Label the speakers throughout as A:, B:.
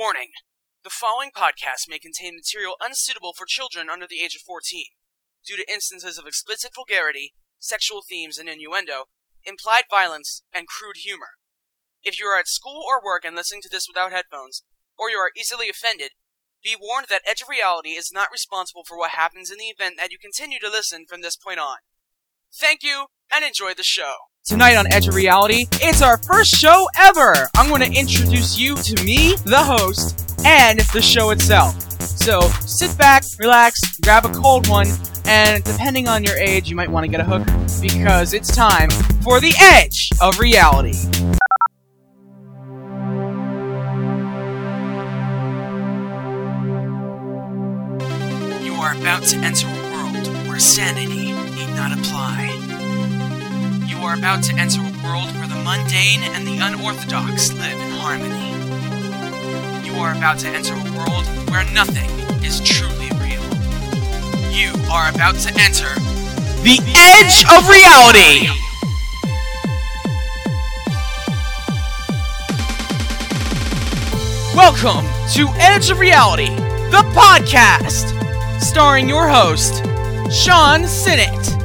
A: Warning The following podcast may contain material unsuitable for children under the age of 14 due to instances of explicit vulgarity, sexual themes and innuendo, implied violence, and crude humor. If you are at school or work and listening to this without headphones, or you are easily offended, be warned that Edge of Reality is not responsible for what happens in the event that you continue to listen from this point on. Thank you, and enjoy the show. Tonight on Edge of Reality, it's our first show ever! I'm going to introduce you to me, the host, and the show itself. So sit back, relax, grab a cold one, and depending on your age, you might want to get a hook because it's time for the Edge of Reality. You are about to enter a world where sanity need not apply. You are about to enter a world where the mundane and the unorthodox live in harmony. You are about to enter a world where nothing is truly real. You are about to enter the edge of reality! Welcome to Edge of Reality, the podcast, starring your host, Sean Sinnott.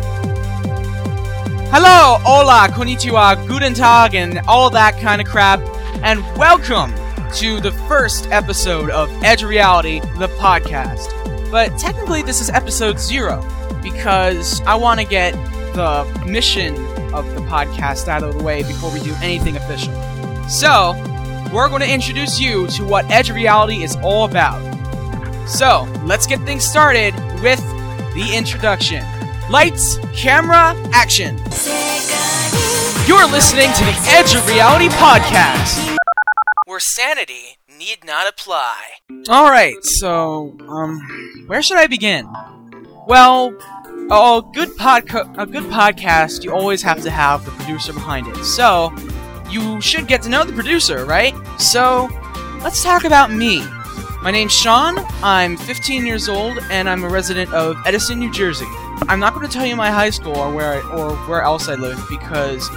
A: Hello, hola, konnichiwa, guten tag, and all that kind of crap, and welcome to the first episode of Edge Reality, the podcast. But technically, this is episode zero, because I want to get the mission of the podcast out of the way before we do anything official. So, we're going to introduce you to what Edge Reality is all about. So, let's get things started with the introduction. Lights, camera, action. You're listening to the Edge of Reality podcast, where sanity need not apply. All right, so um, where should I begin? Well, a good podca- a good podcast, you always have to have the producer behind it. So, you should get to know the producer, right? So, let's talk about me. My name's Sean, I'm 15 years old, and I'm a resident of Edison, New Jersey. I'm not going to tell you my high school or where, I, or where else I live because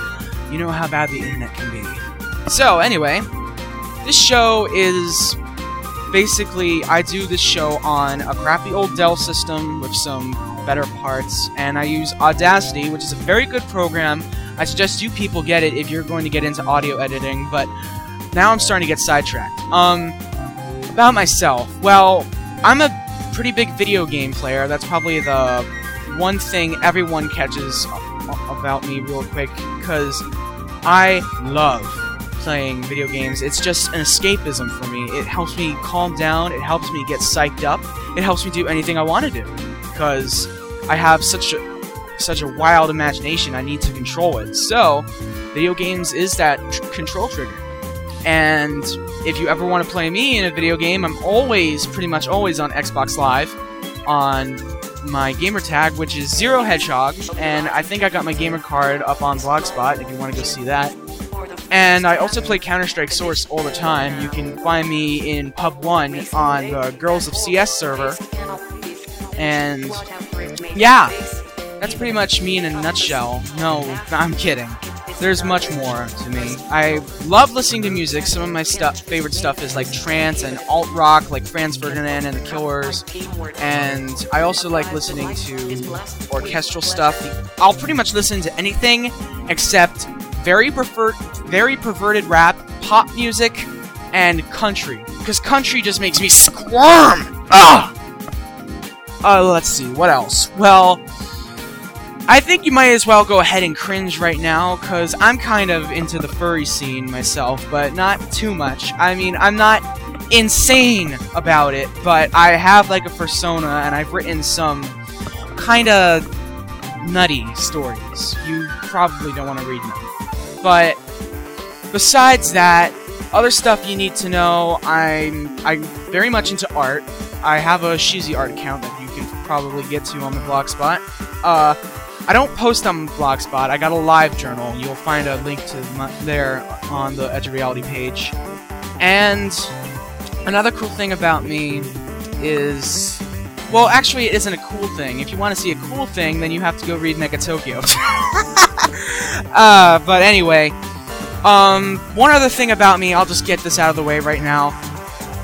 A: you know how bad the internet can be. So, anyway, this show is basically I do this show on a crappy old Dell system with some better parts, and I use Audacity, which is a very good program. I suggest you people get it if you're going to get into audio editing, but now I'm starting to get sidetracked. Um, about myself, well, I'm a pretty big video game player. That's probably the one thing everyone catches about me real quick, because I love playing video games. It's just an escapism for me. It helps me calm down, it helps me get psyched up, it helps me do anything I want to do, because I have such a such a wild imagination, I need to control it. So, video games is that tr- control trigger. And if you ever want to play me in a video game, I'm always, pretty much always on Xbox Live on my gamer tag, which is Zero Hedgehog, and I think I got my gamer card up on Blogspot if you want to go see that. And I also play Counter Strike Source all the time. You can find me in Pub 1 on the Girls of CS server. And yeah, that's pretty much me in a nutshell. No, I'm kidding. There's much more to me. I love listening to music. Some of my stuff, favorite stuff is like trance and alt rock, like Franz Ferdinand and the Killers. And I also like listening to orchestral stuff. I'll pretty much listen to anything except very prefer- very perverted rap, pop music, and country. Because country just makes me squirm. Ugh. Uh, let's see, what else? Well, I think you might as well go ahead and cringe right now, because I'm kind of into the furry scene myself, but not too much. I mean, I'm not insane about it, but I have like a persona, and I've written some kind of nutty stories. You probably don't want to read them. But besides that, other stuff you need to know, I'm I'm very much into art. I have a SheezyArt account that you can probably get to on the blogspot. Uh, I don't post on Blogspot. I got a live journal. You'll find a link to my, there on the Edge of Reality page. And another cool thing about me is, well, actually, it isn't a cool thing. If you want to see a cool thing, then you have to go read Megatokyo. uh, but anyway, um, one other thing about me, I'll just get this out of the way right now,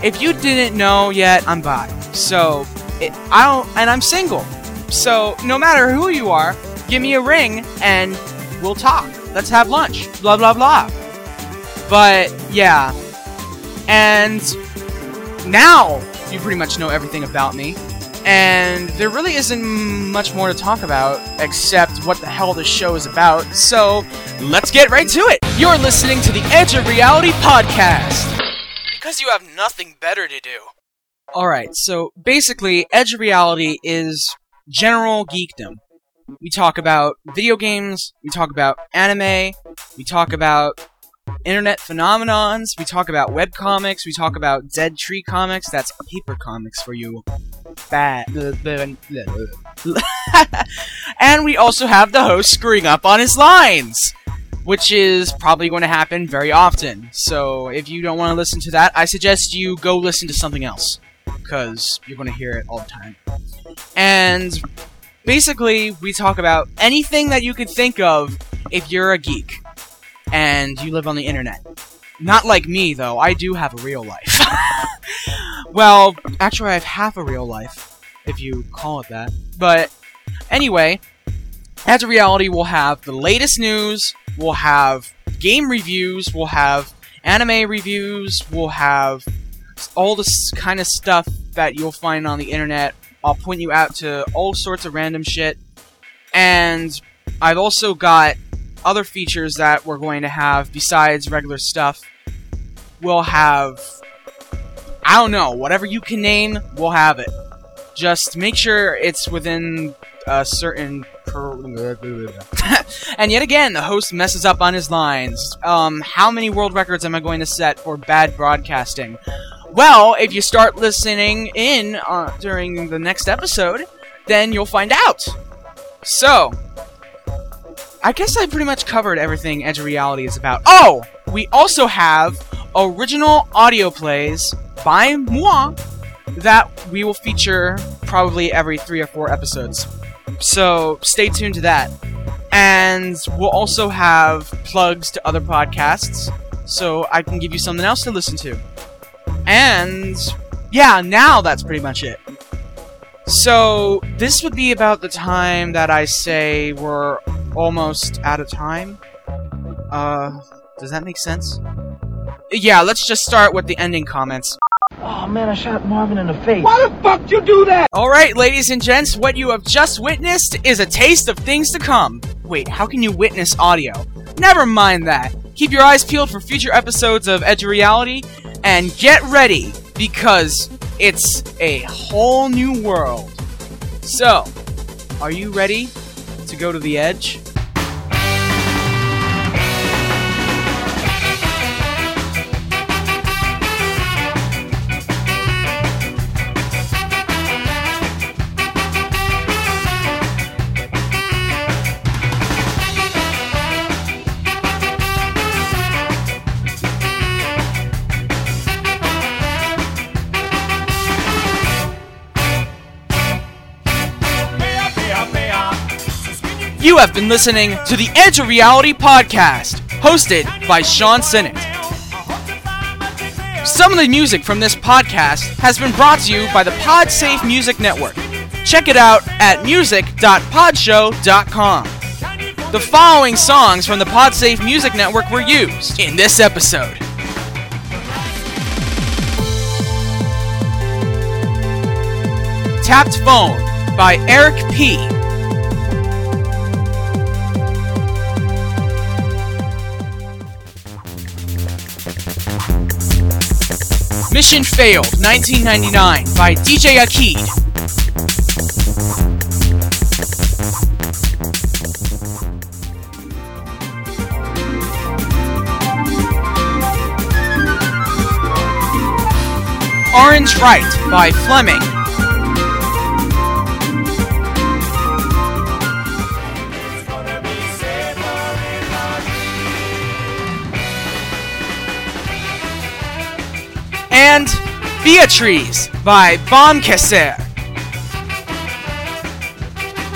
A: if you didn't know yet, I'm bi. So, it, I don't, and I'm single. So, no matter who you are, give me a ring and we'll talk. Let's have lunch. Blah, blah, blah. But, yeah. And now you pretty much know everything about me. And there really isn't much more to talk about except what the hell this show is about. So, let's get right to it. You're listening to the Edge of Reality podcast. Because you have nothing better to do. Alright, so basically, Edge of Reality is general geekdom. We talk about video games, we talk about anime, we talk about internet phenomenons, we talk about web comics, we talk about Dead Tree comics, that's paper comics for you bad. and we also have the host screwing up on his lines, which is probably going to happen very often. So if you don't want to listen to that, I suggest you go listen to something else, because you're going to hear it all the time. And basically, we talk about anything that you could think of if you're a geek and you live on the internet. Not like me, though. I do have a real life. well, actually, I have half a real life, if you call it that. But anyway, as a reality, we'll have the latest news, we'll have game reviews, we'll have anime reviews, we'll have all this kind of stuff that you'll find on the internet. I'll point you out to all sorts of random shit. And I've also got other features that we're going to have besides regular stuff. We'll have I don't know, whatever you can name, we'll have it. Just make sure it's within a certain. and yet again, the host messes up on his lines. Um, how many world records am I going to set for bad broadcasting? Well, if you start listening in uh, during the next episode, then you'll find out. So, I guess I pretty much covered everything Edge of Reality is about. Oh! We also have original audio plays by moi that we will feature probably every three or four episodes. So stay tuned to that. And we'll also have plugs to other podcasts, so I can give you something else to listen to. And yeah, now that's pretty much it. So this would be about the time that I say we're almost out of time. Uh, does that make sense? Yeah, let's just start with the ending comments.
B: Oh man, I shot Marvin in the face.
C: Why the fuck you do that?
A: Alright, ladies and gents, what you have just witnessed is a taste of things to come. Wait, how can you witness audio? Never mind that. Keep your eyes peeled for future episodes of Edge of Reality, and get ready, because it's a whole new world. So, are you ready to go to the edge? You have been listening to the Edge of Reality podcast, hosted by Sean Sinnott. Some of the music from this podcast has been brought to you by the PodSafe Music Network. Check it out at music.podshow.com. The following songs from the PodSafe Music Network were used in this episode. Tapped Phone by Eric P. Mission Failed 1999 by DJ Akid. Orange Right by Fleming. Beatrice by Bombkesser.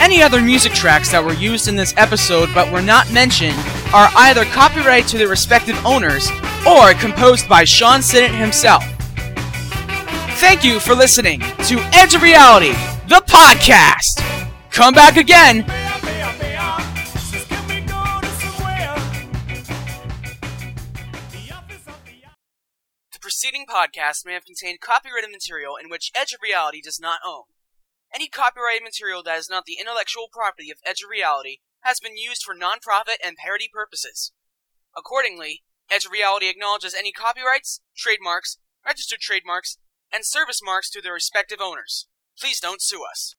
A: Any other music tracks that were used in this episode but were not mentioned are either copyright to their respective owners or composed by Sean Sinnott himself. Thank you for listening to Edge of Reality, the podcast. Come back again. Podcast may have contained copyrighted material in which Edge of Reality does not own. Any copyrighted material that is not the intellectual property of Edge of Reality has been used for non-profit and parody purposes. Accordingly, Edge of Reality acknowledges any copyrights, trademarks, registered trademarks, and service marks to their respective owners. Please don't sue us.